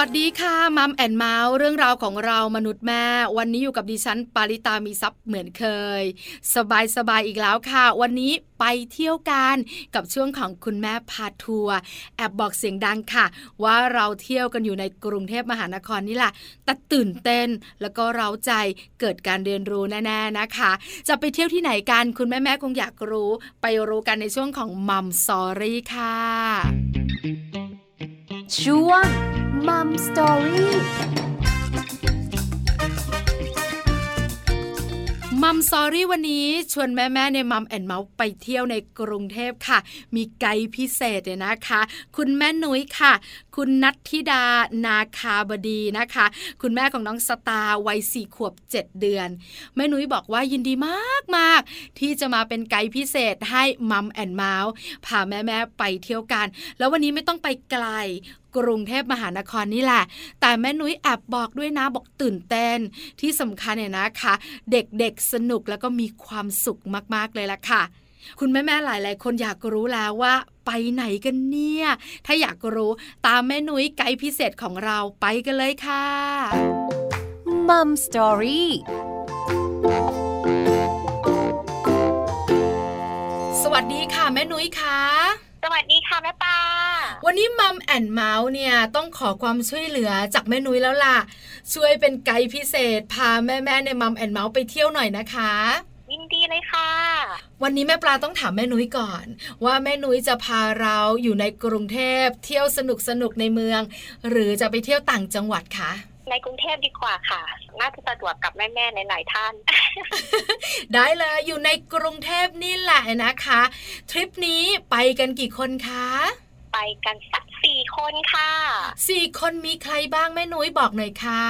วัสดีค่ะ Mom and Mouth เรื่องราวของเรามนุษย์แม่ วันนี้อยู่กับดิฉันปาริตามีซัพ์เหมือนเคย สบายสบายอีกแล้วค่ะ วันนี้ไปเที่ยวกันกับช่วงของคุณแม่พาทัวร์แอบบอกเสียงดังค่ะ ว่าเราเที่ยวกันอยู่ในกรุงเทพมหานครนี่แหละแต่ตื่นเต้นแล้วก็เร้าใจเกิดการเรียนรู้แน่ๆนะคะ จะไปเที่ยวที่ไหนกันคุณแม่ๆคงอยากรู้ ไปรู้กันในช่วงของ Mom Story ค่ะ ช่วง Mom Story Mom Story วันนี้ชวนแม่ๆใน Mom and Mouth ไปเที่ยวในกรุงเทพค่ะ มีไกด์พิเศษเนี่ยนะคะ คุณแม่นุ้ยค่ะ คุณนัทธิดานาคาบดีนะคะ คุณแม่ของน้องสตาวัยสี่ขวบเจ็ดเดือน แม่นุ้ยบอกว่ายินดีมากมากที่จะมาเป็นไกด์พิเศษให้มัมแอนเมาส์พาแม่ๆไปเที่ยวกัน แล้ววันนี้ไม่ต้องไปไกล กรุงเทพมหานครนี่แหละ แต่แม่นุ้ยแอบบอกด้วยนะบอกตื่นเต้นที่สำคัญเนี่ยนะคะ เด็กๆสนุกแล้วก็มีความสุขมากๆเลยล่ะค่ะ คุณแม่ๆหลายๆ คนอยากรู้แล้วว่าไปไหนกันเนี่ย ถ้าอยากรู้ตามแม่นุ้ยไกด์พิเศษของเราไปกันเลยค่ะ Mom Story สวัสดีค่ะ แม่นุ้ยค่ะ สวัสดีค่ะแม่ปาวันนี้ Mom and Mouth เนี่ยต้องขอความช่วยเหลือจากแม่นุ้ยแล้วล่ะ ช่วยเป็นไกด์พิเศษ พาแม่ๆใน Mom and Mouth ไปเที่ยวหน่อยนะคะ ยินดีเลยค่ะ วันนี้แม่ปลาต้องถามแม่นุ้ยก่อน ว่าแม่นุ้ยจะพาเราอยู่ในกรุงเทพเที่ยวสนุกสนุกในเมือง หรือจะไปเที่ยวต่างจังหวัดคะ ในกรุงเทพดีกว่าค่ะ น่าจะสะดวกกับแม่ๆในหลายท่าน ได้เลยอยู่ในกรุงเทพนี่แหละนะคะ ทริปนี้ไปกันกี่คนคะ ไปกันสักสี่คนค่ะสี่คนมีใครบ้างแม่นุ้ยบอกหน่อยค่ะ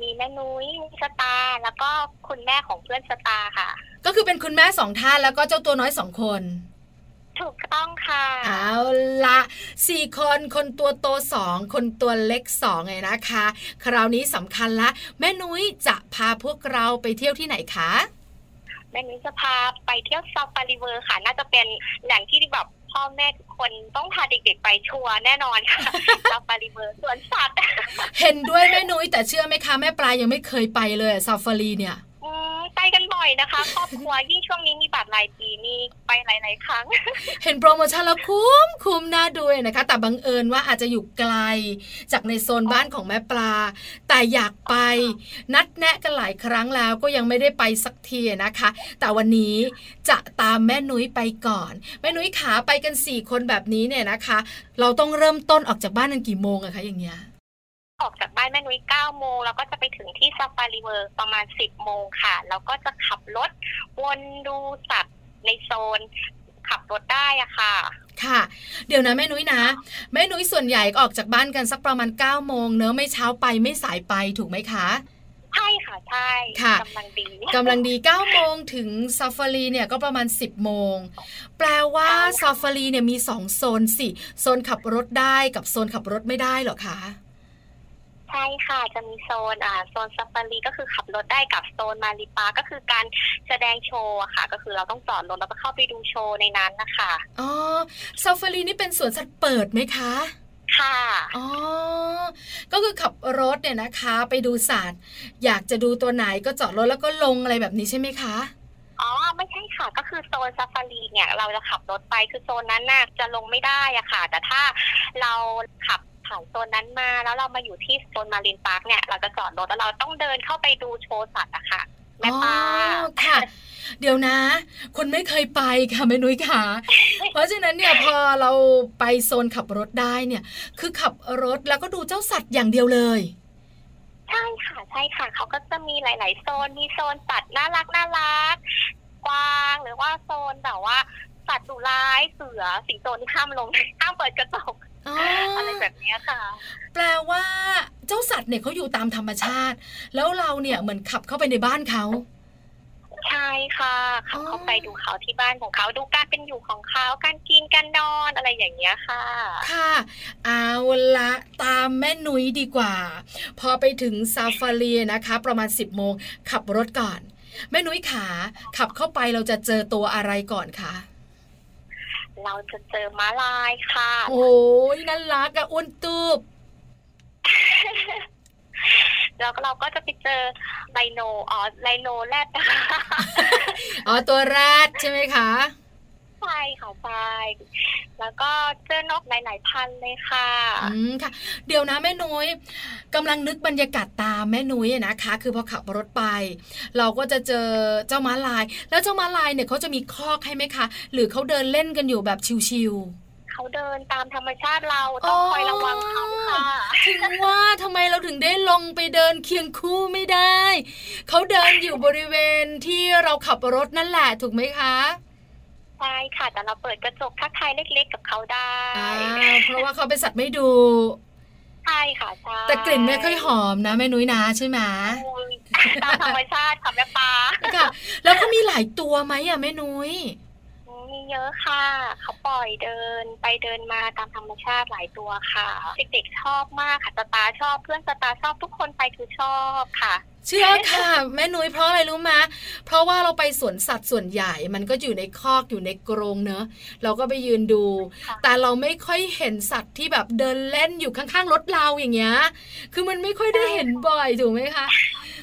มีแม่นุ้ยมีสตาร์แล้วก็คุณแม่ของเพื่อนสตาร์ค่ะ ก็คือเป็นคุณแม่สองท่านแล้วก็เจ้าตัวน้อยสองคน ถูกต้องค่ะ เอาละสี่คนคนตัวโตสองคนตัวเล็กสองไงนะคะ คราวนี้สำคัญละ แม่นุ้ยจะพาพวกเราไปเที่ยวที่ไหนคะ แม่นุ้ยจะพาไปเที่ยว Safari World ค่ะ น่าจะเป็นแหล่งที่แบบพ่อแม่ทุกคนต้องพาเด็กๆไป sure แน่นอนค่ะSafari World สวนสัตว์ เห็นด้วยแม่นุ้ยแต่เชื่อไหมคะแม่ปายังไม่เคยไปเลยซาฟารีเนี่ย ไปกันบ่อยนะคะ ครอบครัวยิ่งช่วงนี้มีบัตรรายปีนี่ไปหลายๆครั้ง เห็นโปรโมชั่นแล้วคุ้มคุ้มน่าดูนะคะ แต่บังเอิญว่าอาจจะอยู่ไกล จากในโซนบ้านของแม่ปา แต่อยากไปนัดแนะกันหลายครั้งแล้วก็ยังไม่ได้ไปสักทีนะคะ แต่วันนี้จะตามแม่นุ้ยไปก่อน แม่นุ้ยขาไปกันสี่คนแบบนี้เนี่ยนะคะ เราต้องเริ่มต้นออกจากบ้านกันกี่โมงอะคะอย่างเงี้ย ออกจากบ้านแม่นุ้ย9โมงแล้วก็จะไปถึงที่ Safari World ประมาณ 10 โมงค่ะ แล้วก็จะขับรถวนดูสัตว์ในโซน ขับรถได้อะค่ะ ค่ะ เดี๋ยวนะแม่นุ้ยนะแม่นุ้ยส่วนใหญ่ก็ออกจากบ้านกันสักประมาณ 9 โมงเนอะไม่เช้าไปไม่สายไปถูกไหมคะใช่ค่ะใช่ค่ะกำลังดีกำลังดี9โมงถึงซาฟารีเนี่ยก็ประมาณ 10 โมง แปลว่าซาฟารีเนี่ยมีสองโซนสิ โซนขับรถได้กับโซนขับรถไม่ได้เหรอคะใช่ค่ะ จะมีโซนอ่าโซนซาฟารีก็คือขับรถได้กับโซน Marine Park ก็คือการแสดงโชว์ค่ะ ก็คือเราต้องจอดรถแล้วก็เข้าไปดูโชว์ในนั้นนะคะอ๋อซาฟารีนี่เป็นสวนสัตว์เปิดไหมคะค่ะ อ๋อ ก็คือขับรถเนี่ยนะคะ ไปดูสัตว์อยากจะดูตัวไหนก็จอดรถแล้วก็ลงอะไรแบบนี้ใช่ไหมคะ อ๋อ ไม่ใช่ค่ะ ก็คือโซนซาฟารีเนี่ย เราจะขับรถไป คือโซนนั้นน่ะจะลงไม่ได้อะค่ะ แต่ถ้าเราขับ ผ่านโซนนั้นมาแล้วเรามาอยู่ที่โซน Marine Park เนี่ยเราจะจอดรถแล้วเราต้องเดินเข้าไปดูโชว์สัตว์อะค่ะแม่ปาค่ะ เดี๋ยวนะ คนไม่เคยไปค่ะแม่นุ้ยค่ะ เพราะฉะนั้นเนี่ยพอเราไปโซนขับรถได้เนี่ย คือขับรถแล้วก็ดูเจ้าสัตว์อย่างเดียวเลยใช่ค่ะใช่ค่ะเขาก็จะมีหลาย ๆ โซนมีโซนสัตว์น่ารักน่ารักกวางหรือว่าโซนแบบว่าสัตว์ดุร้ายเสือสิงโตที่ห้ามลงห้ามเปิดกระจก อะไรแบบนี้ค่ะ แปลว่าเจ้าสัตว์เนี่ยเขาอยู่ตามธรรมชาติ แล้วเราเนี่ยเหมือนขับเข้าไปในบ้านเขาใช่ค่ะขับเข้าไปดูเขาที่บ้านของเขาดูการเป็นอยู่ของเขาการกินการนอนอะไรอย่างเงี้ยค่ะ ค่ะเอาละตามแม่นุ้ยดีกว่า พอไปถึงซาฟารีนะคะ ประมาณ 10โมงขับรถก่อน แม่นุ้ยขาขับเข้าไปเราจะเจอตัวอะไรก่อนคะ เราจะเจอม้าลายค่ะ โอ้ยน่ารักอะอ้วนตูบแล้วเราก็จะไปเจอไลโนอ๋อไลโนแรดนะคะอ๋อตัวแรดใช่ไหมคะ ใช่ค่ะใช่แล้วก็เจอนกหลายๆพันเลยค่ะอืมค่ะ เดี๋ยวนะแม่นุ้ยกำลังนึกบรรยากาศตามแม่นุ้ยอะนะคะ คือพอขับรถไป เราก็จะเจอเจ้าม้าลาย แล้วเจ้าม้าลายเนี่ยเขาจะมีคอกให้ไหมคะ หรือเขาเดินเล่นกันอยู่แบบชิวเขาเดินตามธรรมชาติเราต้องคอยระวังเขาค่ะๆถึงว่าทำไมเราถึงได้ลงไปเดินเคียงคู่ไม่ได้ เขาเดินอยู่บริเวณที่เราขับรถนั่นแหละถูกไหมคะ ใช่ค่ะ แต่เราเปิดกระจกทักทายเล็กๆกับเขาได้อ่าเพราะว่าเขาเป็นสัตว์ไม่ดู ใช่ค่ะใช่แต่กลิ่นไม่ค่อยหอมนะแม่นุ้ยนะใช่ไหมอืมตามธรรมชาติค่ะแม่ปลาค่ะแล้วก็มีหลายตัวไหมอะแม่นุ้ยอืมมี เยอะค่ะ เขาปล่อยเดินไปเดินมาตามธรรมชาติหลายตัวค่ะเด็กๆชอบมากค่ะสตาร์ชอบเพื่อนสตาร์ชอบทุกคนไปคือชอบค่ะเชื่อค่ะแม่นุ้ยเพราะอะไรรู้มะเพราะว่าเราไปสวนสัตว์ส่วนใหญ่มันก็อยู่ในคอกอยู่ในกรงเนอะเราก็ไปยืนดูค่ะแต่เราไม่ค่อยเห็นสัตว์ที่แบบเดินเล่นอยู่ข้างๆรถเราอย่างเงี้ยคือมันไม่ค่อยได้เห็นบ่อยถูกไหมคะ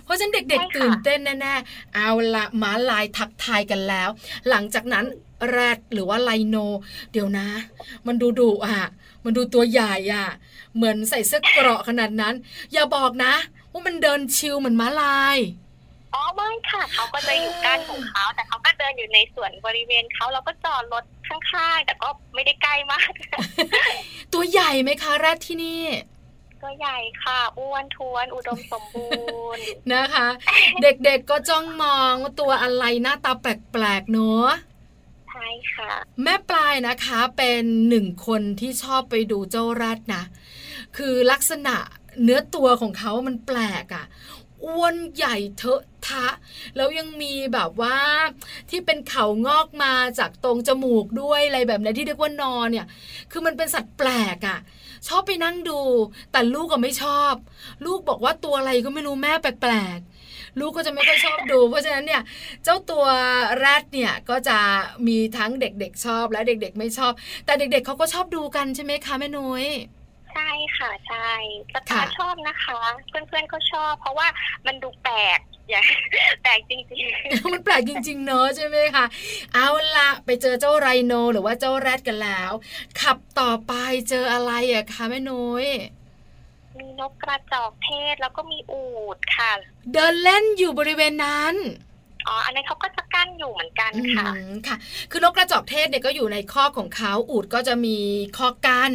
เพราะฉะนั้นเด็กๆตื่นเต้นแน่ๆเอาละม้าลายทักทายกันแล้ว หลังจากนั้น แรดหรือว่าไลโน เดี๋ยวนะ มันดูดุอะ มันดูตัวใหญ่อะ เหมือนใส่เสื้อเกราะขนาดนั้น อย่าบอกนะ ว่ามันเดินชิลเหมือนม้าลายอ๋อไม่ค่ะเขาก็จะอยู่ก้านของเขาแต่เขาก็เดินอยู่ในส่วนบริเวณเขาเราก็จอดรถข้างๆ แต่ก็ไม่ได้ใกล้มาก ตัวใหญ่ไหมคะแรดที่นี่ ตัวใหญ่ค่ะอ้วนท้วน อุดมสมบูรณ์นะคะ เด็กๆก็จ้องมองว่าตัวอะไรหน้าตาแปลกๆเนอะ ใช่ค่ะ แม่ปลายนะคะเป็นหนึ่งคนที่ชอบไปดูเจ้าแรดนะ คือลักษณะเนื้อตัวของเขามันแปลกอะ่ะอ้วนใหญ่เทอะทะ แล้วยังมีแบบว่าที่เป็นเขางอกมาจากตรงจมูกด้วยอะไรแบบนี้ที่เรียกว่านอนเนี่ย คือมันเป็นสัตว์แปลกอะ่ะ ชอบไปนั่งดู แต่ลูกก็ไม่ชอบ ลูกบอกว่าตัวอะไรก็ไม่รู้แม่แปลกๆ ลูกก็จะไม่ค่อยชอบดู เพราะฉะนั้นเนี่ยเจ้าตัวแรดเนี่ยก็จะมีทั้งเด็กๆชอบและเด็กๆ ไม่ชอบ แต่เด็กๆเขาก็ชอบดูกันใช่ไหมคะแม่นุ้ยใช่ค่ะใช่สตาค่ะร์ชอบนะคะ เพื่อนๆก็ชอบ เพราะว่ามันดูแปลกอย่างแปลกจริงๆ มันแปลกจริง ๆ เนอะใช่ไหมคะเอาละไปเจอเจ้าไรโนหรือว่าเจ้าแรดกันแล้ว ขับต่อไปเจออะไรอะคะแม่นุ้ย มีนกกระจอกเทศแล้วก็มีอูฐค่ะ เดินเล่นอยู่บริเวณนั้นอ๋อ อันนั้นเขาก็จะกั้นอยู่เหมือนกันค่ะอืมค่ะ คือนกกระจอกเทศเนี่ยก็อยู่ในคอกของเขาอูดก็จะมีคอกกั้น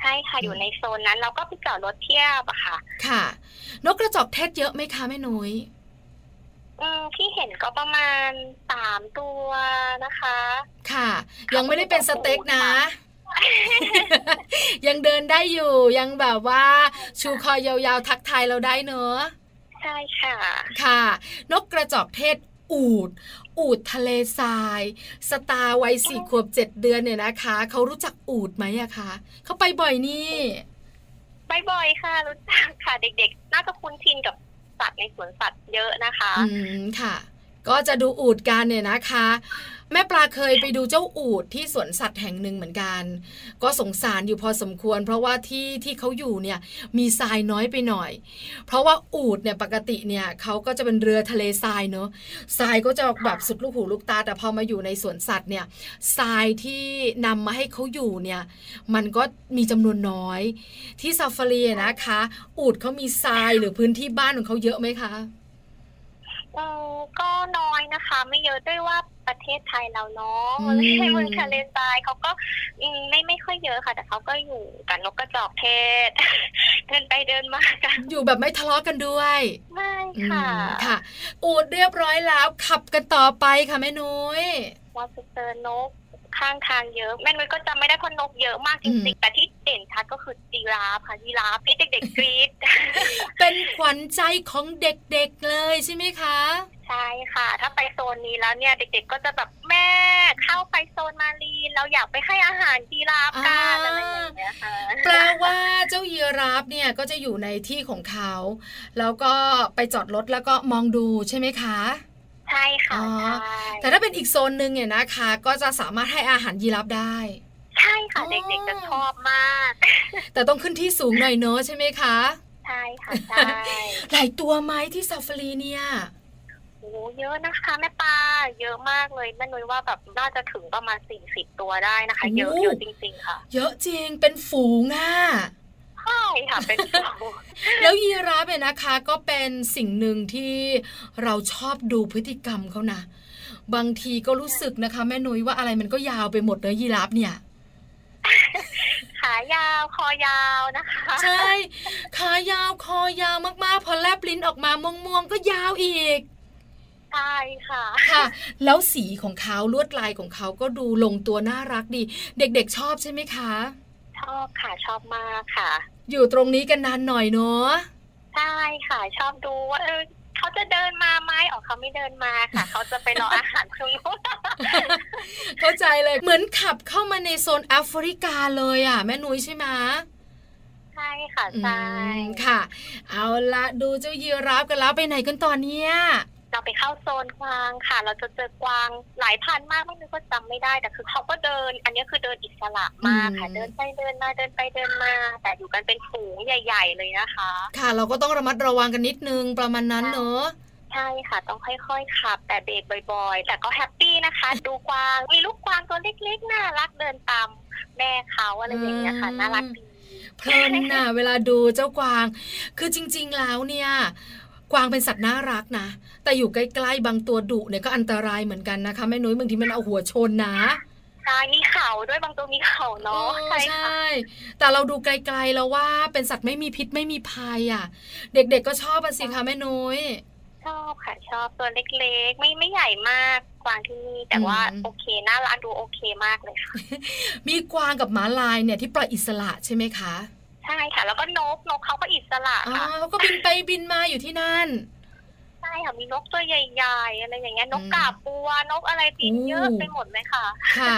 ใช่ค่ะ อยู่ในโซนนั้นเราก็ไปจอดรถเทียบอะค่ะ ค่ะ นกกระจอกเทศเยอะไหมคะแม่นุ้ยอืมที่เห็นก็ประมาณสามตัวนะคะ ค่ะ ยังไม่ได้เป็นสเต็กนะ ยังเดินได้อยู่ยังแบบว่าชูคอยาวๆทักทายเราได้เนอะใช่ค่ะ ค่ะ นกกระจอกเทศอูด อูดทะเลทราย สตาร์วัยสี่ขวบเจ็ดเดือนเนี่ยนะคะ เขารู้จักอูดไหมอะคะเขาไปบ่อยนี่บ่อยๆค่ะ รู้จักค่ะ เด็กๆ น่าจะคุ้นชินกับสัตว์ในสวนสัตว์เยอะนะคะ อืมค่ะ ก็จะดูอูดกันเนี่ยนะคะ แม่ปลาเคยไปดูเจ้าอูดที่สวนสัตว์แห่งหนึ่งเหมือนกัน ก็สงสารอยู่พอสมควร เพราะว่าที่ที่เขาอยู่เนี่ยมีทรายน้อยไปหน่อย เพราะว่าอูดเนี่ยปกติเนี่ยเขาก็จะเป็นเรือทะเลทรายเนอะทรายก็จะแบบสุดลูกหูลูกตา แต่พอมาอยู่ในสวนสัตว์เนี่ยทรายที่นำมาให้เขาอยู่เนี่ยมันก็มีจำนวนน้อย ที่ซาฟารีนะคะ อูดเขามีทรายหรือพื้นที่บ้านของเขาเยอะไหมคะ อืมก็น้อยนะคะ ไม่เยอะด้วยว่าประเทศไทยเราเนาะอืม ไม่ใช่เมืองทะเลทรายเขาก็อืมไม่ไม่ค่อยเยอะค่ะ แต่เขาก็อยู่กับนกกระจอกเทศ เดินไปเดินมากันอยู่แบบไม่ทะเลาะกันด้วยไม่อืมค่ะค่ะ อูดเรียบร้อยแล้วขับกันต่อไปค่ะแม่นุ้ยว่าจะเจอนก ข้างทางเยอะแม่นุ้ยก็จำไม่ได้เพราะนกเยอะมากจอืริมงๆ แต่ที่เด่นชัดก็คือจีราฟค่ะจีราฟที่เด็กๆกรี๊ดเป็นขวัญใจของเด็กๆเลยใช่ไหมคะใช่ค่ะ ถ้าไปโซนนี้แล้วเนี่ยเด็กๆก็จะแบบแม่เข้าไปโซนมารีนเราอยากไปให้อาหารจีราฟกันอ่าอะไรอย่างเงี้ยค่ะแปลว่าเจ้ายีราฟเนี่ยก็จะอยู่ในที่ของเขา แล้วก็ไปจอดรถแล้วก็มองดูใช่ไหมคะ ใช่ค่ะอ๋อใช่แต่ถ้าเป็นอีกโซนหนึ่งเนี่ยนะคะ ก็จะสามารถให้อาหารยีราฟได้ ใช่ค่ะอ๋อเด็กๆจะชอบมาก แต่ต้องขึ้นที่สูงหน่อยเนอะใช่ไหมคะ ใช่ค่ะใช่หลายตัวไหมที่ซาฟารีเนี่ยโอ้เยอะนะคะแม่ปลาเยอะมากเลยแม่นุ้ยว่าแบบน่าจะถึงประมาณสี่สิบตัวได้นะคะ เยอะโอ้เยอะจริงๆค่ะ เยอะจริงเป็นฝูงอะ ใช่ค่ะเป็นฝูงแล้วยีราฟเนี่ยนะคะ ก็เป็นสิ่งหนึ่งที่เราชอบดูพฤติกรรมเขานะบางทีก็รู้สึกนะคะ แม่นุ้ยว่าอะไรมันก็ยาวไปหมดเลยยีราฟเนี่ยขายาวคอยาวนะคะ ใช่ขายาวคอยาวมากๆ พอแลบลิ้นออกมาม่วงๆก็ยาวอีกใช่ค่ะค่ะ แล้วสีของเขาลวดลายของเขาก็ดูลงตัวน่ารักดี เด็กๆชอบใช่ไหมคะ ชอบค่ะ ชอบมากค่ะ อยู่ตรงนี้กันนานหน่อยเนาะใช่ค่ะ ชอบดูว่าเออเขาจะเดินมาไหมอ๋อเขาไม่เดินมาค่ะ เขาจะไปรออาหารข้างนอกเข้าใจเลยเหมือนขับเข้ามาในโซนแอฟริกาเลยอะ แม่นุ้ยใช่ไหมใช่ค่ะอืใช่มค่ะ เอาละดูเจ้ายีราฟกันแล้วไปไหนกันตอนเนี้ย เราไปเข้าโซนกวางค่ะ เราจะเจอกวางหลายพันมากไม่นึกว่าจำไม่ได้แต่คือเขาก็เดิน อันนี้คือเดินอิสระมากค่ะ เดินไปเดินมาเดินไปเดินมา แต่อยู่กันเป็นฝูงใหญ่ ๆ เลยนะคะ ค่ะ เราก็ต้องระมัดระวังกันนิดนึงประมาณนั้นเนอะใช่ค่ะ ต้องค่อยๆขับ แต่เบรกบ่อยๆ แต่ก็แฮปปี้นะคะ ดูกวางมีลูกกวางตัวเล็กๆน่ารักเดินตามแม่เขาอะไรอย่างเงี้ยค่ะน่ารักดีเพลินน่ะเวลาดูเจ้ากวาง คือจริง ๆ แล้วเนี่ย กวางเป็นสัตว์น่ารักนะ แต่อยู่ใกล้ๆบางตัวดุเนี่ยก็อันตรายเหมือนกันนะคะแม่นุ้ยบางทีมันเอาหัวชนนะใช่มีเข่าด้วยบางตัวมีเข่าเนาะโอ้ใช่ใชค่ะ่แต่เราดูไกลๆแล้วว่าเป็นสัตว์ไม่มีพิษไม่มีภัยอะ เด็กๆก็ชอบอะสิคะแม่นุ้ยชอบค่ะชอบตัวเล็กๆ ไม่ไม่ใหญ่มากกวางที่นี่แต่ว่าอืมโอเคน่ารักดูโอเคมากเลยค่ะมีกวางกับม้าลายเนี่ยที่ปล่อยอิสระใช่ไหมคะใช่ ค่ะ แล้วก็นกนกเขาก็อิสระอ๋อค่ะเขาก็บินไปบินมาอยู่ที่นั่น ใช่ค่ะมีนกตัวใหญ่ๆอะไรอย่างเงี้ยนกอืมกาบบัวนกอะไรบินเยอะอู้ไปหมดเลยค่ะ ค่ะ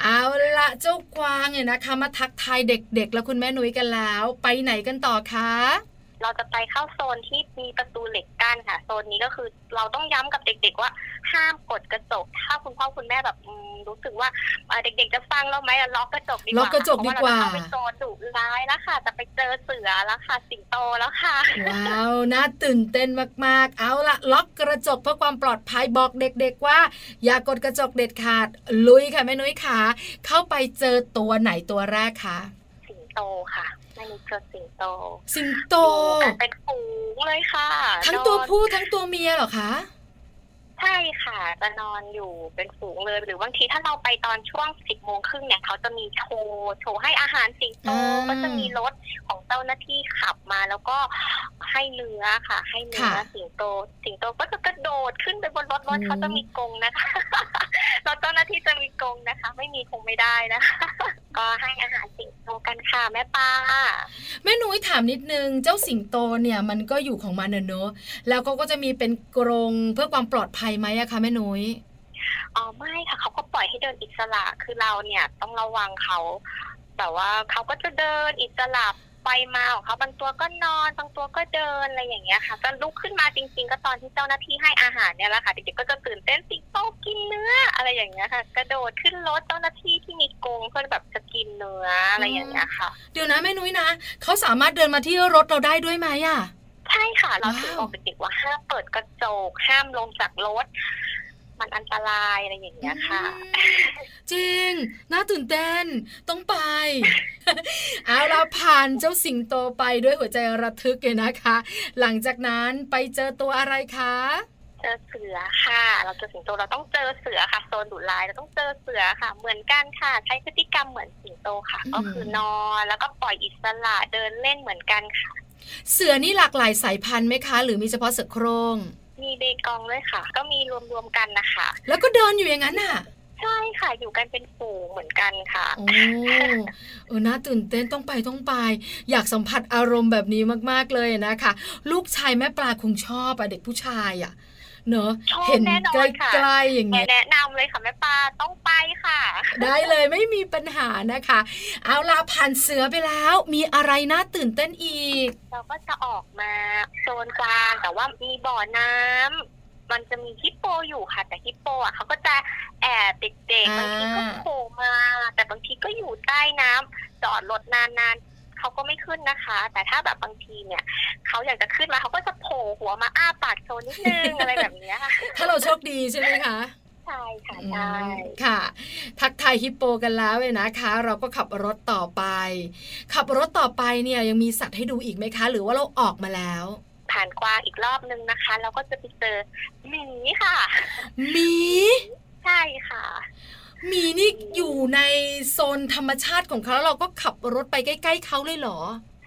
เอาละเจ้ากวางเนี่ยนะคะ มาทักทายเด็กๆ แล้วคุณแม่นุ้ยกันแล้ว ไปไหนกันต่อคะ เราจะไปเข้าโซนที่มีประตูเหล็กกั้นค่ะ โซนนี้ก็คือเราต้องย้ำกับเด็ก ๆ ว่าห้ามกดกระจก ถ้าคุณพ่อคุณแม่แบบอืมรู้สึกว่าเอ่อเด็ก ๆ จะฟังเราไหมอะล็อกกระจกดีกว่าล็อกกระจกดีกว่าเพระเรจะเข้าไปโซนดุร้ายแล้วค่ะ จะไปเจอเสือแล้วค่ะ สิงโตแล้วค่ะว้าวน่าตื่นเต้นมากๆ เอาละล็อกกระจกเพื่อความปลอดภัยบอกเด็ก ๆ ว่า อย่ากดกระจกเด็ดขาดลุยค่ะแม่นุ้ยขาเข้าไปเจอตัวไหนตัวแรกคะสิงโตค่ะ ไม่มีเจอสิงโตสิงโต อยู่กันเป็นฝูงเลยค่ะทั้งตัวนอนผู้ทั้งตัวเมียเหรอคะ ใช่ค่ะจะนอนอยู่เป็นฝูงเลย หรือบางทีถ้าเราไปตอนช่วงสิบโมงครึ่งเนี่ยเขาจะมีโชว์โชว์ให้อาหารสิงโตอ่าก็จะมีรถของเจ้าหน้าที่ขับมาแล้วก็ให้เนื้อค่ะ ให้เนื้อค่ะสิงโต สิงโตก็จะกระโดดขึ้นไปบนรถรถอืมเขาจะมีกรงนะคะรถเจ้าหน้าที่จะมีกรงนะคะ ไม่มีคงไม่ได้นะคะก็ให้อาหารสิงโตกันค่ะแม่ปลาแม่นุ้ยถามนิดนึงเจ้าสิงโตเนี่ยมันก็อยู่ของมันเนอะเนอะแล้วก็ก็จะมีเป็นกรงเพื่อความปลอดภัยไหมอะคะแม่นุ้ยอ๋อไม่ค่ะเขาก็ปล่อยให้เดินอิสระคือเราเนี่ยต้องระวังเขาแบบว่าเขาก็จะเดินอิสระไปมาของเขาบางตัวก็นอนบางตัวก็เดินอะไรอย่างเงี้ยค่ะจะลุกขึ้นมาจริง ๆ ก็ตอนที่เจ้าหน้าที่ให้อาหารเนี่ยแหละค่ะเด็กๆก็จะตื่นเต้นสิงโตกินเนื้ออะไรอย่างเงี้ยค่ะ กระโดดขึ้นรถเจ้าหน้าที่ที่มีกรงเพื่อแบบจะกินเนื้ออะไรอย่างเงี้ยค่ะ เดี๋ยวนะแม่นุ้ยนะเขาสามารถเดินมาที่รถเราได้ด้วยไหมอะใช่ค่ะ เราว้าวถึงบอกเด็กๆว่าห้ามเปิดกระจกห้ามลงจากรถ มันอันตรายอะไรอย่างเงี้ยค่ะ จริง น่าตื่นเต้น ต้องไป เอาเราผ่านเจ้าสิงโตไปด้วยหัวใจระทึกเลยนะคะ หลังจากนั้นไปเจอตัวอะไรคะเจอเสือค่ะ เราเจอสิงโตเราต้องเจอเสือค่ะโซนดุร้ายเราต้องเจอเสือค่ะ เหมือนกันค่ะ ใช้พฤติกรรมเหมือนสิงโตค่ะ ก็คือนอนแล้วก็ปล่อยอิสระเดินเล่นเหมือนกันค่ะ เสือนี่หลากหลายสายพันธุ์ไหมคะ หรือมีเฉพาะเสือโครงมีเบกองด้วยค่ะ ก็มีรวมๆกันนะคะ แล้วก็เดินอยู่อย่างนั้นน่ะใช่ค่ะอยู่กันเป็นฝูงเหมือนกันค่ะโอ้เออน่าตื่นเต้นต้องไปต้องไป อยากสัมผัสอารมณ์แบบนี้มากๆเลยนะคะ ลูกชายแม่ปลาคงชอบอะเด็กผู้ชายอะ เนอะชอบเห็นแน่นอนใกค่ะล้ๆอย่างเงี้ย แนะนำเลยค่ะแม่ปลาต้องไปค่ะ ได้เลยไม่มีปัญหานะคะ เอาล่ะผ่านเสือไปแล้ว มีอะไรน่าตื่นเต้นอีก เราก็จะออกมาโซนกลางแต่ว่ามีบ่อน้ำมันจะมีฮิปโปอยู่ค่ะ แต่ฮิปโปอะเขาก็จะแอบเด็กๆบางทีก็โผล่มา แต่บางทีก็อยู่ใต้น้ำจอดรถนานๆ เขาก็ไม่ขึ้นนะคะ แต่ถ้าแบบบางทีเนี่ยเขาอยากจะขึ้นมาเขาก็จะโผล่หัวมาอ้าปากโชว์นิดนึงอะไรแบบเนี้ยค่ะถ้าเราโชคดีใช่ไหมคะใช่ค่ะใช่ค่ะ ทักทายฮิปโปกันแล้วเลยนะคะ เราก็ขับรถต่อไป ขับรถต่อไปเนี่ยยังมีสัตว์ให้ดูอีกไหมคะ หรือว่าเราออกมาแล้ว ผ่านกวางอีกรอบนึงนะคะเราก็จะไปเจอหมีค่ะหมีใช่ค่ะห มีนี่อยู่ในโซนธรรมชาติของเขาแล้วเราก็ขับรถไปใกล้ ๆเขาเลยเหรอ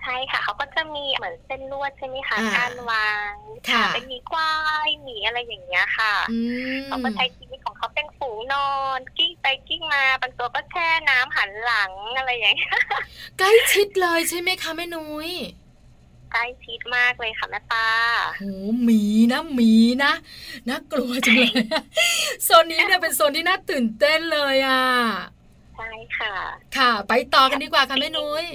ใช่ค่ะ เขาก็จะมีเหมือนเส้นลวดใช่ไหมคะอ่าการวางค่ะ เป็นหมีควายหมีอะไรอย่างเงี้ยค่ะอืมเขาก็ใช้ชีวิตของเขาเป็นฝูงนอน กิ้งไปกิ้งมาบางตัวก็แช่น้ำหันหลังอะไรอย่างเงี้ยใกล้ชิดเลยใช่ไหมคะแม่นุ้ย ใกล้ชิดมากเลยค่ะแม่ปลาโหหมีนะหมีนะน่ากลัวจังเลยโซนนี้เนี่ยเป็นโซนที่น่าตื่นเต้นเลยอะใช่ค่ะ ค่ะ ไปต่อกันดีกว่าค่ะแม่นุ้ย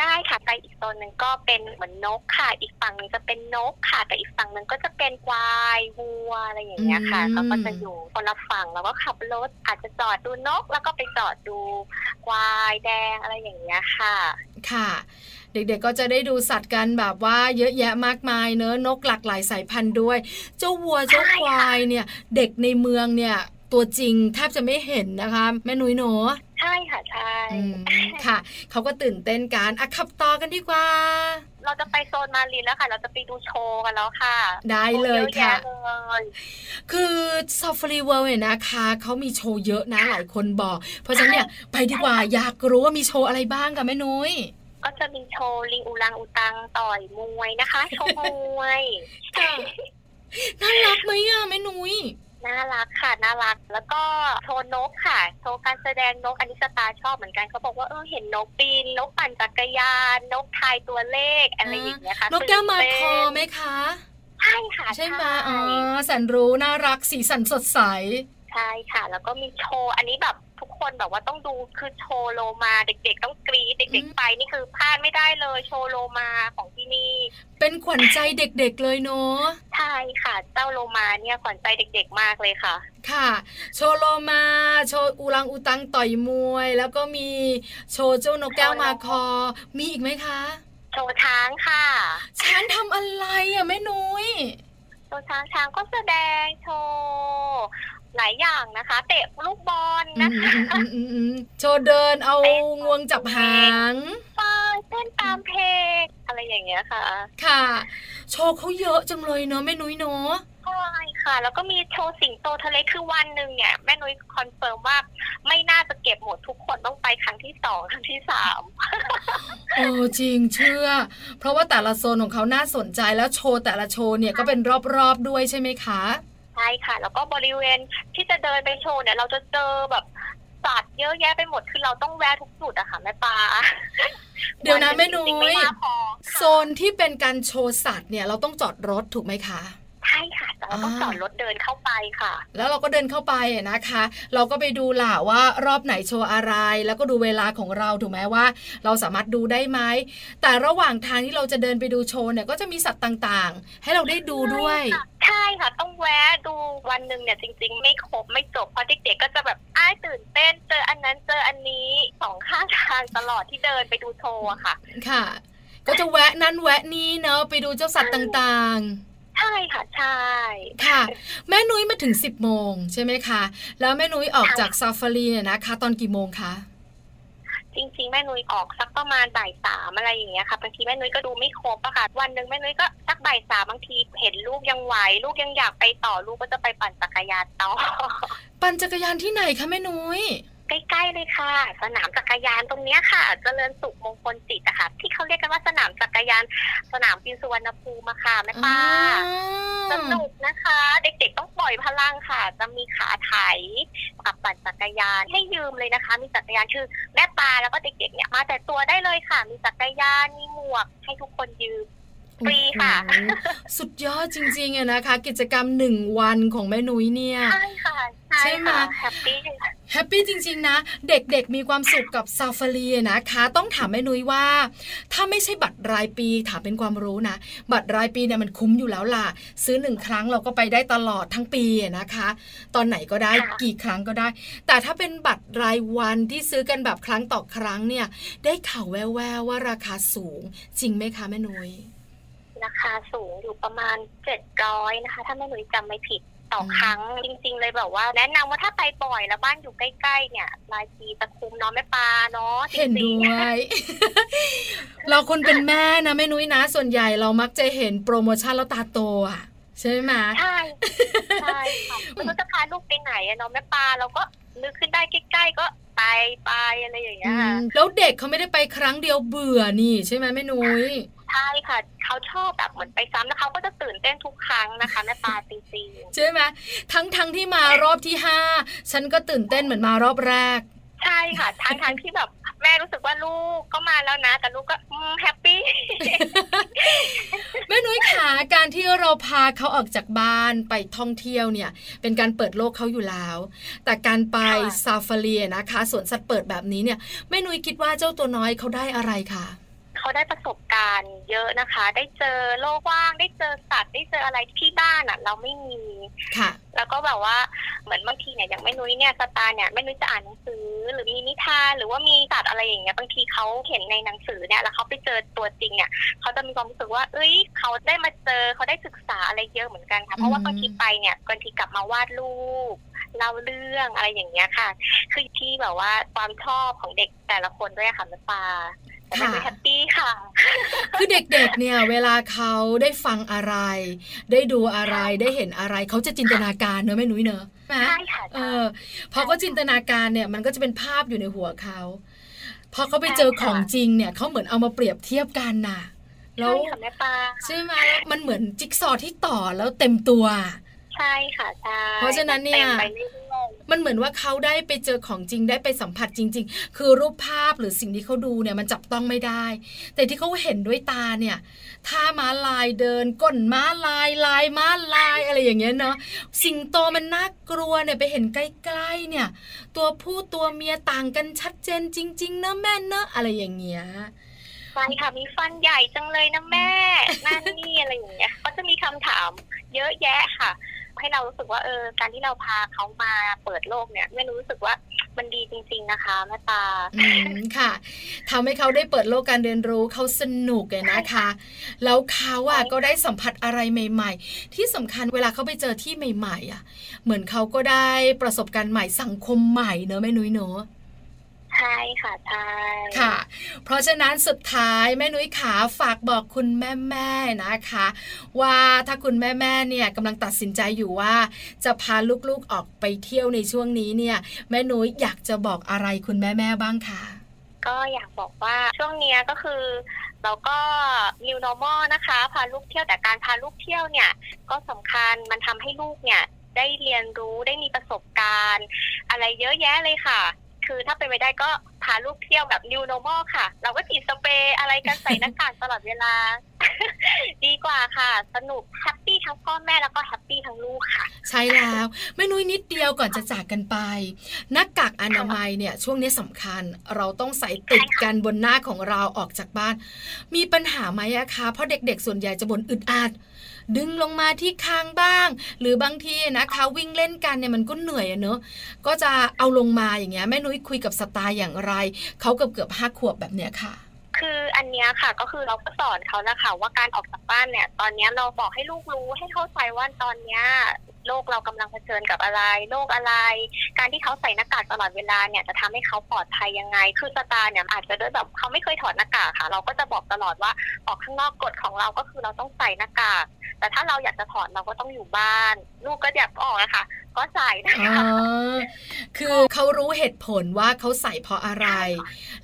ได้ค่ะไปอีกโซนหนึ่งก็เป็นเหมือนนกค่ะ อีกฝั่งหนึงจะเป็นนกค่ะ แต่อีกฝั่งหนึ่งก็จะเป็นควายวัวอะไรอย่างเงี้ยค่ะอืมเขาก็จะอยู่คนละฝั่งแล้วก็ขับรถอาจจะจอดดูนกแล้วก็ไปจอดดูควายแดงอะไรอย่างเงี้ยค่ะ ค่ะ เด็กๆก็จะได้ดูสัตว์กันแบบว่าเยอะแยะมากมายเนอะนกหลากหลายสายพันธุ์ด้วย เจ้าวัวเจ้าใช่ค่ะควายเนี่ยเด็กในเมืองเนี่ยตัวจริงแทบจะไม่เห็นนะคะ แม่นุ้ยเนอะใช่ค่ะใช่อืมค่ะเขาก็ตื่นเต้นกันอะขับต่อกันดีกว่า เราจะไปโซน Marine แล้วค่ะ เราจะไปดูโชว์กันแล้วค่ะ ได้เลยโชว์ค่ะเยอะเลยคือซ a ฟ a รีเวิลด์เนี่ยนะคะเขามีโชว์เยอะนะหลายคนบอก เพราะฉะนั้นเนี่ยไปดีกว่าอยากรู้ว่ามีโชว์อะไรบ้างค่ะแม่นุ้ยก็จะมีโชว์ลิงอุรังอุตังต่อยมวยนะคะ โชว์มวยน่ารักไหมอะแม่นุ้ย น่ารักค่ะน่ารัก แล้วก็โชว์นกค่ะ โชว์การแสดงนกอันนี้สตาร์ชอบเหมือนกันเขาบอกว่าเออเห็นนกปีนนกปั่นจักรยานนกทายตัวเลขอะไรอย่างเงี้ยค่ะนกแก้วมาคอตื่นไหมเต้นคะใช่ค่ะใช่ไหมอ๋อแสนรู้น่ารักสีสันสดใส ใช่ค่ะ แล้วก็มีโชว์ อันนี้แบบทุกคนแบบว่าต้องดูคือโชว์โลมาเด็กๆ ต้องกรี๊ดเด็ก ๆ ไปนี่คือพลาดไม่ได้เลยโชว์โลมาของที่นี่ เป็นขวัญใจเด็กๆเลยเนาะใช่ค่ะเจ้าโลมาเนี่ยขวัญใจเด็ก ๆ มากเลยค่ะ ค่ะ โชว์โลมา โชว์อูรังอูตังต่อยมวย แล้วก็มีโชว์เจ้านกแก้วมาคอ มีอีกไหมคะ โชว์ช้างค่ะช้างทำอะไรอะแม่นุ้ยโชว์ช้างช้างก็แสดงโชว์ หลายอย่างนะคะ เตะลูกบอลนะคะโชว์เดินเอางวงจับหางป้ายเต้นตามเพลงอะไรอย่างเงี้ยค่ะ ค่ะ โชว์เขาเยอะจังเลยเนาะแม่นุ้ยเนาะใช่ค่ะ แล้วก็มีโชว์สิงโตทะเลคือวันหนึ่งเนี่ยแม่นุ้ย confirm ว่าไม่น่าจะเก็บหมดทุกคนต้องไปครั้งที่สองครั้งที่สามเออจริงเชื่อ เพราะว่าแต่ละโซนของเขาน่าสนใจแล้วโชว์แต่ละโชว์เนี่ยก็เป็นรอบๆด้วยใช่ไหมคะ ใช่ค่ะ แล้วก็บริเวณที่จะเดินไปโชว์เนี่ยเราจะเจอแบบสัตว์เยอะแยะไปหมดคือเราต้องแวะทุกจุดอะค่ะแม่ปลาเดี๋ยวนะแม่นุ้จริงๆไม่ยน่าพอค่ะโซนที่เป็นการโชว์สัตว์เนี่ยเราต้องจอดรถถูกไหมคะ ใช่ค่ะแต่เราต้องอ่าจอดรถเดินเข้าไปค่ะ แล้วเราก็เดินเข้าไปอะนะคะ เราก็ไปดูล่ะว่ารอบไหนโชว์อะไร แล้วก็ดูเวลาของเราถูกไหมว่า เราสามารถดูได้ไหมแต่ระหว่างทางที่เราจะเดินไปดูโชว์เนี่ยก็จะมีสัตว์ต่างๆ ให้เราได้ดูด้วย ใช่ค่ะ ต้องแวะดูวันหนึ่งเนี่ยจริง ๆ ไม่ครบไม่จบเพราะเด็กๆก็จะแบบอ้ายตื่นเต้นเจออันนั้นเจออันนี้สองข้างทางตลอดที่เดินไปดูโชว์อะค่ะ ค่ะ ก็จะแวะนั้นแวะนี้เนาะไปดูเจ้าสัตว์ต่างๆ ใช่ค่ะใช่ค่ะ แม่นุ้ยมาถึง10โมงใช่ไหมคะ แล้วแม่นุ้ยออกจากซาฟารีเนี่ยนะคะ ตอนกี่โมงคะจริงๆแม่นุ้ยออกสักประมาณบ่ายสามอะไรอย่างเงี้ยค่ะบางทีแม่นุ้ยก็ดูไม่ครบอะค่ะวันหนึ่งแม่นุ้ยก็สักบ่ายสามบางทีเห็นลูกยังไหวลูกยังอยากไปต่อลูกก็จะไปปั่นจักรยานต่อ ปั่นจักรยานที่ไหนคะแม่นุ้ย ใกล้ๆเลยค่ะ สนามจักรยานตรงเนี้ยค่ะ เจริญสุขมงคลจิตอะค่ะ ที่เขาเรียกกันว่าสนามจักรยาน สนามบินสุวรรณภูมิอะค่ะแม่ป้าสนุกนะคะ เด็กๆต้องปล่อยพลังค่ะ จะมีขาไถกับปั่นจักรยานให้ยืมเลยนะคะ มีจักรยานคือแม่ปลาแล้วก็เด็กๆเนี่ยมาแต่ตัวได้เลยค่ะ มีจักรยานมีหมวกให้ทุกคนยืม ฟรีค่ะโอ้โหสุดยอดจริงๆอะนะคะ กิจกรรมหนึ่งวันของแม่นุ้ยเนี่ย ใช่ค่ะ ใช่ไหมค่ะ happy happy จริงๆนะ เด็กๆมีความสุขกับซาฟารีนะคะ ต้องถามแม่นุ้ยว่า ถ้าไม่ใช่บัตรรายปีถามเป็นความรู้นะ บัตรรายปีเนี่ยมันคุ้มอยู่แล้วล่ะ ซื้อหนึ่งครั้งเราก็ไปได้ตลอดทั้งปีอะนะคะ ตอนไหนก็ได้ค่ะกี่ครั้งก็ได้ แต่ถ้าเป็นบัตรรายวันที่ซื้อกันแบบครั้งต่อครั้งเนี่ย ได้ข่าวแว่วๆว่าราคาสูง จริงไหมคะแม่นุ้ย ราคาสูงอยู่ประมาณเจ็ดร้อยนะคะ ถ้าไม่หนูจำไม่ผิดต่ออมครั้งจริง ๆ เลยแบบว่า แนะนำว่าถ้าไปบ่อยแล้วบ้านอยู่ใกล้ ๆ เนี่ยรายปีจะคุ้มเนาะแม่ปลาเนาะจเห็นริงด้วยเราคนเป็นแม่นะแม่นุ้ยนะ ส่วนใหญ่เรามักจะเห็นโปรโมชั่นแล้วตาโตอะใช่ไหมๆใช่ใช่ค่ะไม่รู้จะพาลูกไปไหนอะเนาะแม่ปลาเราก็นึกขึ้นได้ใกล้ๆก็ไปไปอะไรอย่างเงี้อืยค่ะมแล้วเด็กเขาไม่ได้ไปครั้งเดียวเบื่อนี่ใช่ไหมแม่นุ้ย ใช่ค่ะเขาชอบแบบเหมือนไปซ้ำแล้วเขาก็จะตื่นเต้นทุกครั้งนะคะแม่ปลาจริงๆใช่ไหมทั้งทั้งที่มารอบที่ห้าฉันก็ตื่นเต้นเหมือนมารอบแรก ใช่ค่ะทางทางที่แบบแม่รู้สึกว่าลูกก็มาแล้วนะ แต่ลูกก็อืมแฮปปี้แม่นุ้ยขาการที่เราพาเขาออกจากบ้านไปท่องเที่ยวเนี่ย เป็นการเปิดโลกเขาอยู่แล้ว แต่การไปค่ะซาฟารีนะคะสวนสัตว์เปิดแบบนี้เนี่ยแม่นุ้ยคิดว่าเจ้าตัวน้อยเขาได้อะไรคะ เขาได้ประสบการณ์เยอะนะคะ ได้เจอโลกว่าง ได้เจอสัตว์ ได้เจออะไรที่บ้านอะ เราไม่มี ค่ะ แล้วก็แบบว่าเหมือนบางทีเนี่ยอย่างแม่นุ้ยเนี่ยสตาร์เนี่ยแม่นุ้ยจะอ่านหนังสือ หรือมีนิทานหรือว่ามีสัตว์อะไรอย่างเงี้ยบางทีเขาเห็นในหนังสือเนี่ยแล้วเขาไปเจอตัวจริงเนี่ยเขาจะมีความรู้สึกว่า เอ้ยเขาได้มาเจอเขาได้ศึกษาอะไรเยอะเหมือนกันค่ะเพราะว่าอืมบางทีไปเนี่ยบางทีกลับมาวาดรูปเล่าเรื่องอะไรอย่างเงี้ยค่ะ คือที่แบบว่าความชอบของเด็กแต่ละคนด้วยค่ะแม่ปลา แต่แม่นุ้ยแฮปปี้ค่ะ คือเด็กๆ เนี่ยเวลาเขาได้ฟังอะไร ได้ดูอะไรได้เห็นอะไรเขาจะจินตนาการเนอะแม่นุ้ยเนอะใช่ไหมใช่ค่ะเอใช่อพอเขาจินตนาการเนี่ยมันก็จะเป็นภาพอยู่ในหัวเขาพอเขาไปเจอใช่ค่ะของจริงเนี่ยเขาเหมือนเอามาเปรียบเทียบกันน่ะแล้วใช่ค่ะแม่ปลาใช่ไหมแล้วมันเหมือนจิ๊กซอว์ที่ต่อแล้วเต็มตัว ใช่ค่ะใช่เพราะฉะนั้นเนี่ยต็มไปเรื่อยมันเหมือนว่าเขาได้ไปเจอของจริงได้ไปสัมผัสจริง ๆ คือรูปภาพหรือสิ่งที่เขาดูเนี่ยมันจับต้องไม่ได้ แต่ที่เขาเห็นด้วยตาเนี่ยท่าม้าลายเดินก้นม้าลายลายม้าลายอะไรอย่างเงี้ยเนาะสิงโตมันน่ากลัวเนี่ยไปเห็นใกล้ๆเนี่ย ตัวผู้ตัวเมียต่างกันชัดเจนจริงๆนะแม่เนอะอะไรอย่างเงี้ยๆใช่ค่ะมีฟันใหญ่จังเลยนะแม่นั่นนี่อะไรอย่างเงี้ยก็จะมีคำถามเยอะแยะค่ะ ให้เรารู้สึกว่าเออการที่เราพาเขามาเปิดโลกเนี่ยแม่รู้สึกว่ามันดีจริง ๆนะคะแม่ตาอืมค่ะทำให้เขาได้เปิดโลกการเรียนรู้เขาสนุกเลยนะคะ แล้วเขาอะใช่ค่ะก็ได้สัมผัสอะไรใหม่ ๆ ที่สำคัญเวลาเขาไปเจอที่ใหม่ ๆ อะ เหมือนเขาก็ได้ประสบการณ์ใหม่สังคมใหม่เนอะแม่นุ้ยเนอะ ใช่ค่ะใช่ค่ะ เพราะฉะนั้นสุดท้ายแม่นุ้ยขาฝากบอกคุณแม่ๆนะคะ ว่าถ้าคุณแม่ๆเนี่ยกำลังตัดสินใจอยู่ว่า จะพาลูกๆออกไปเที่ยวในช่วงนี้เนี่ย แม่นุ้ยอยากจะบอกอะไรคุณแม่ๆบ้างคะก็อยากบอกว่าช่วงเนี้ยก็คือเราก็ new normal นะคะ พาลูกเที่ยวแต่การพาลูกเที่ยวเนี่ย ก็สำคัญมันทำให้ลูกเนี่ยได้เรียนรู้ได้มีประสบการณ์ อะไรเยอะแยะเลยค่ะ คือถ้าเป็นไปได้ก็พาลูกเที่ยวแบบ new normal ค่ะ เราก็ฉีดสเปรย์อะไรกันใส่หน้ากากตลอดเวลา ดีกว่าค่ะ สนุกแฮปปี้ทั้งพ่อแม่แล้วก็แฮปปี้ทั้งลูกค่ะ ใช่แล้วแม่นุ้ยนิดเดียวก่อนจะจากกันไป หน้ากากอนามัยเนี่ย ช่วงนี้สำคัญเราต้องใส่ติดกันบนหน้าของเราออกจากบ้าน มีปัญหาไหมอะคะเพราะเด็กๆ ส่วนใหญ่จะบ่นอึดอัด ดึงลงมาที่คางบ้าง หรือบางทีนะคะ วิ่งเล่นกันเนี่ยมันก็เหนื่อยอะเนอะก็จะเอาลงมาอย่างเงี้ยแม่นุ้ยคุยกับสตาร์อย่างไรเขาเกือบเกือบห้าขวบแบบเนี้ยค่ะ คืออันเนี้ยค่ะก็คือเราก็สอนเขานะคะว่าการออกจากบ้านเนี่ย ตอนเนี้ยเราบอกให้ลูกรู้ให้เข้าใจว่าตอนเนี้ย โลกเรากำลังเผชิญกับอะไรโรคอะไร การที่เขาใส่หน้ากากตลอดเวลาเนี่ยจะทำให้เขาปลอดภัยยังไง คือสตาร์เนี่ยอาจจะด้วยแบบเขาไม่เคยถอดหน้ากากค่ะ เราก็จะบอกตลอดว่าออกข้างนอกกฎของเราก็คือเราต้องใส่หน้ากาก แต่ถ้าเราอยากจะถอดเราก็ต้องอยู่บ้าน ลูกก็อยากออกนะคะก็ใส่นะอ๋อคะคือเขารู้เหตุผลว่าเขาใส่เพราะอะไร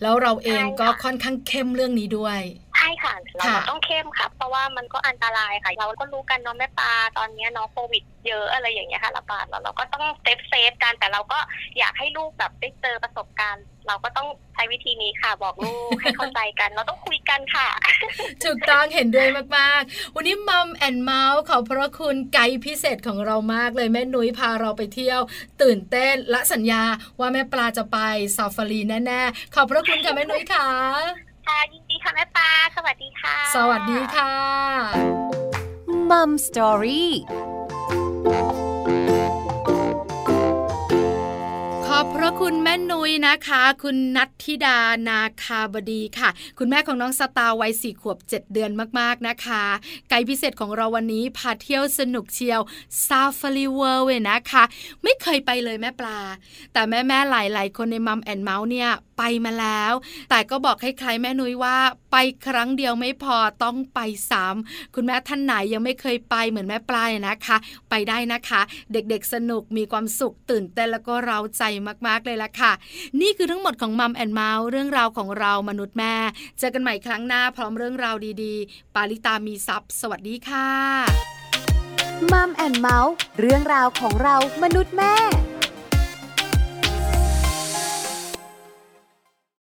แล้วเราเองก็ค่อนข้างเข้มเรื่องนี้ด้วยใช่ ค่ะ เราค่ะก็ต้องเข้มค่ะ เพราะว่ามันก็อันตรายค่ะ เราก็รู้กันเนาะแม่ปลาตอนเนี้ยเนาะโควิดเยอะอะไรอย่างเงี้ยค่ะระบาดแล้วเราก็ต้อง safe safe กันแต่เราก็อยากให้ลูกแบบได้เจอประสบการณ์ เราก็ต้องใช้วิธีนี้ค่ะ บอกลูก ให้เข้าใจกัน เราต้องคุยกันค่ะ ถูกต้องเห็นด้วยมากๆ วันนี้ Mom and Mouth ขอบพระคุณไกด์พิเศษของเรามากเลยแม่นุ้ยพาเราไปเที่ยว ตื่นเต้นและสัญญาว่าแม่ปลาจะไปซาฟารีแน่ๆ ขอบพระคุณค่ะแม่นุ้ยค่ะ ค่ะ ยินดีค่ะแม่ปลาสวัสดีค่ะ สวัสดีค่ะ Mom Story อบพระคุณแม่นุ้ยนะคะ คุณนัทธิดานาคาบดีค่ะ คุณแม่ของน้องสตาวัยสี่ขวบ7เดือนมากๆนะคะ ไกด์พิเศษของเราวันนี้พาเที่ยวสนุกเชียวซาฟารีเวิลด์เลยนะคะ ไม่เคยไปเลยแม่ปลา แต่แม่ๆหลาย ๆ คนใน Mom and Mouth เนี่ยไปมาแล้ว แต่ก็บอกให้ใครแม่นุ้ยว่าไปครั้งเดียวไม่พอต้องไปซ้ำคุณแม่ท่านไหนยังไม่เคยไปเหมือนแม่ปลาเนี่ยนะคะ ไปได้นะคะ เด็กๆสนุกมีความสุขตื่นเต้นแล้วก็เร้าใจมาก ๆ เลยล่ะค่ะ นี่คือทั้งหมดของ Mom and Mouth เรื่องราวของเรามนุษย์แม่ เจอกันใหม่ครั้งหน้าพร้อมเรื่องราวดีๆ ปาลิตามีซัพ์สวัสดีค่ะ Mom and Mouth เรื่องราวของเรามนุษย์แม่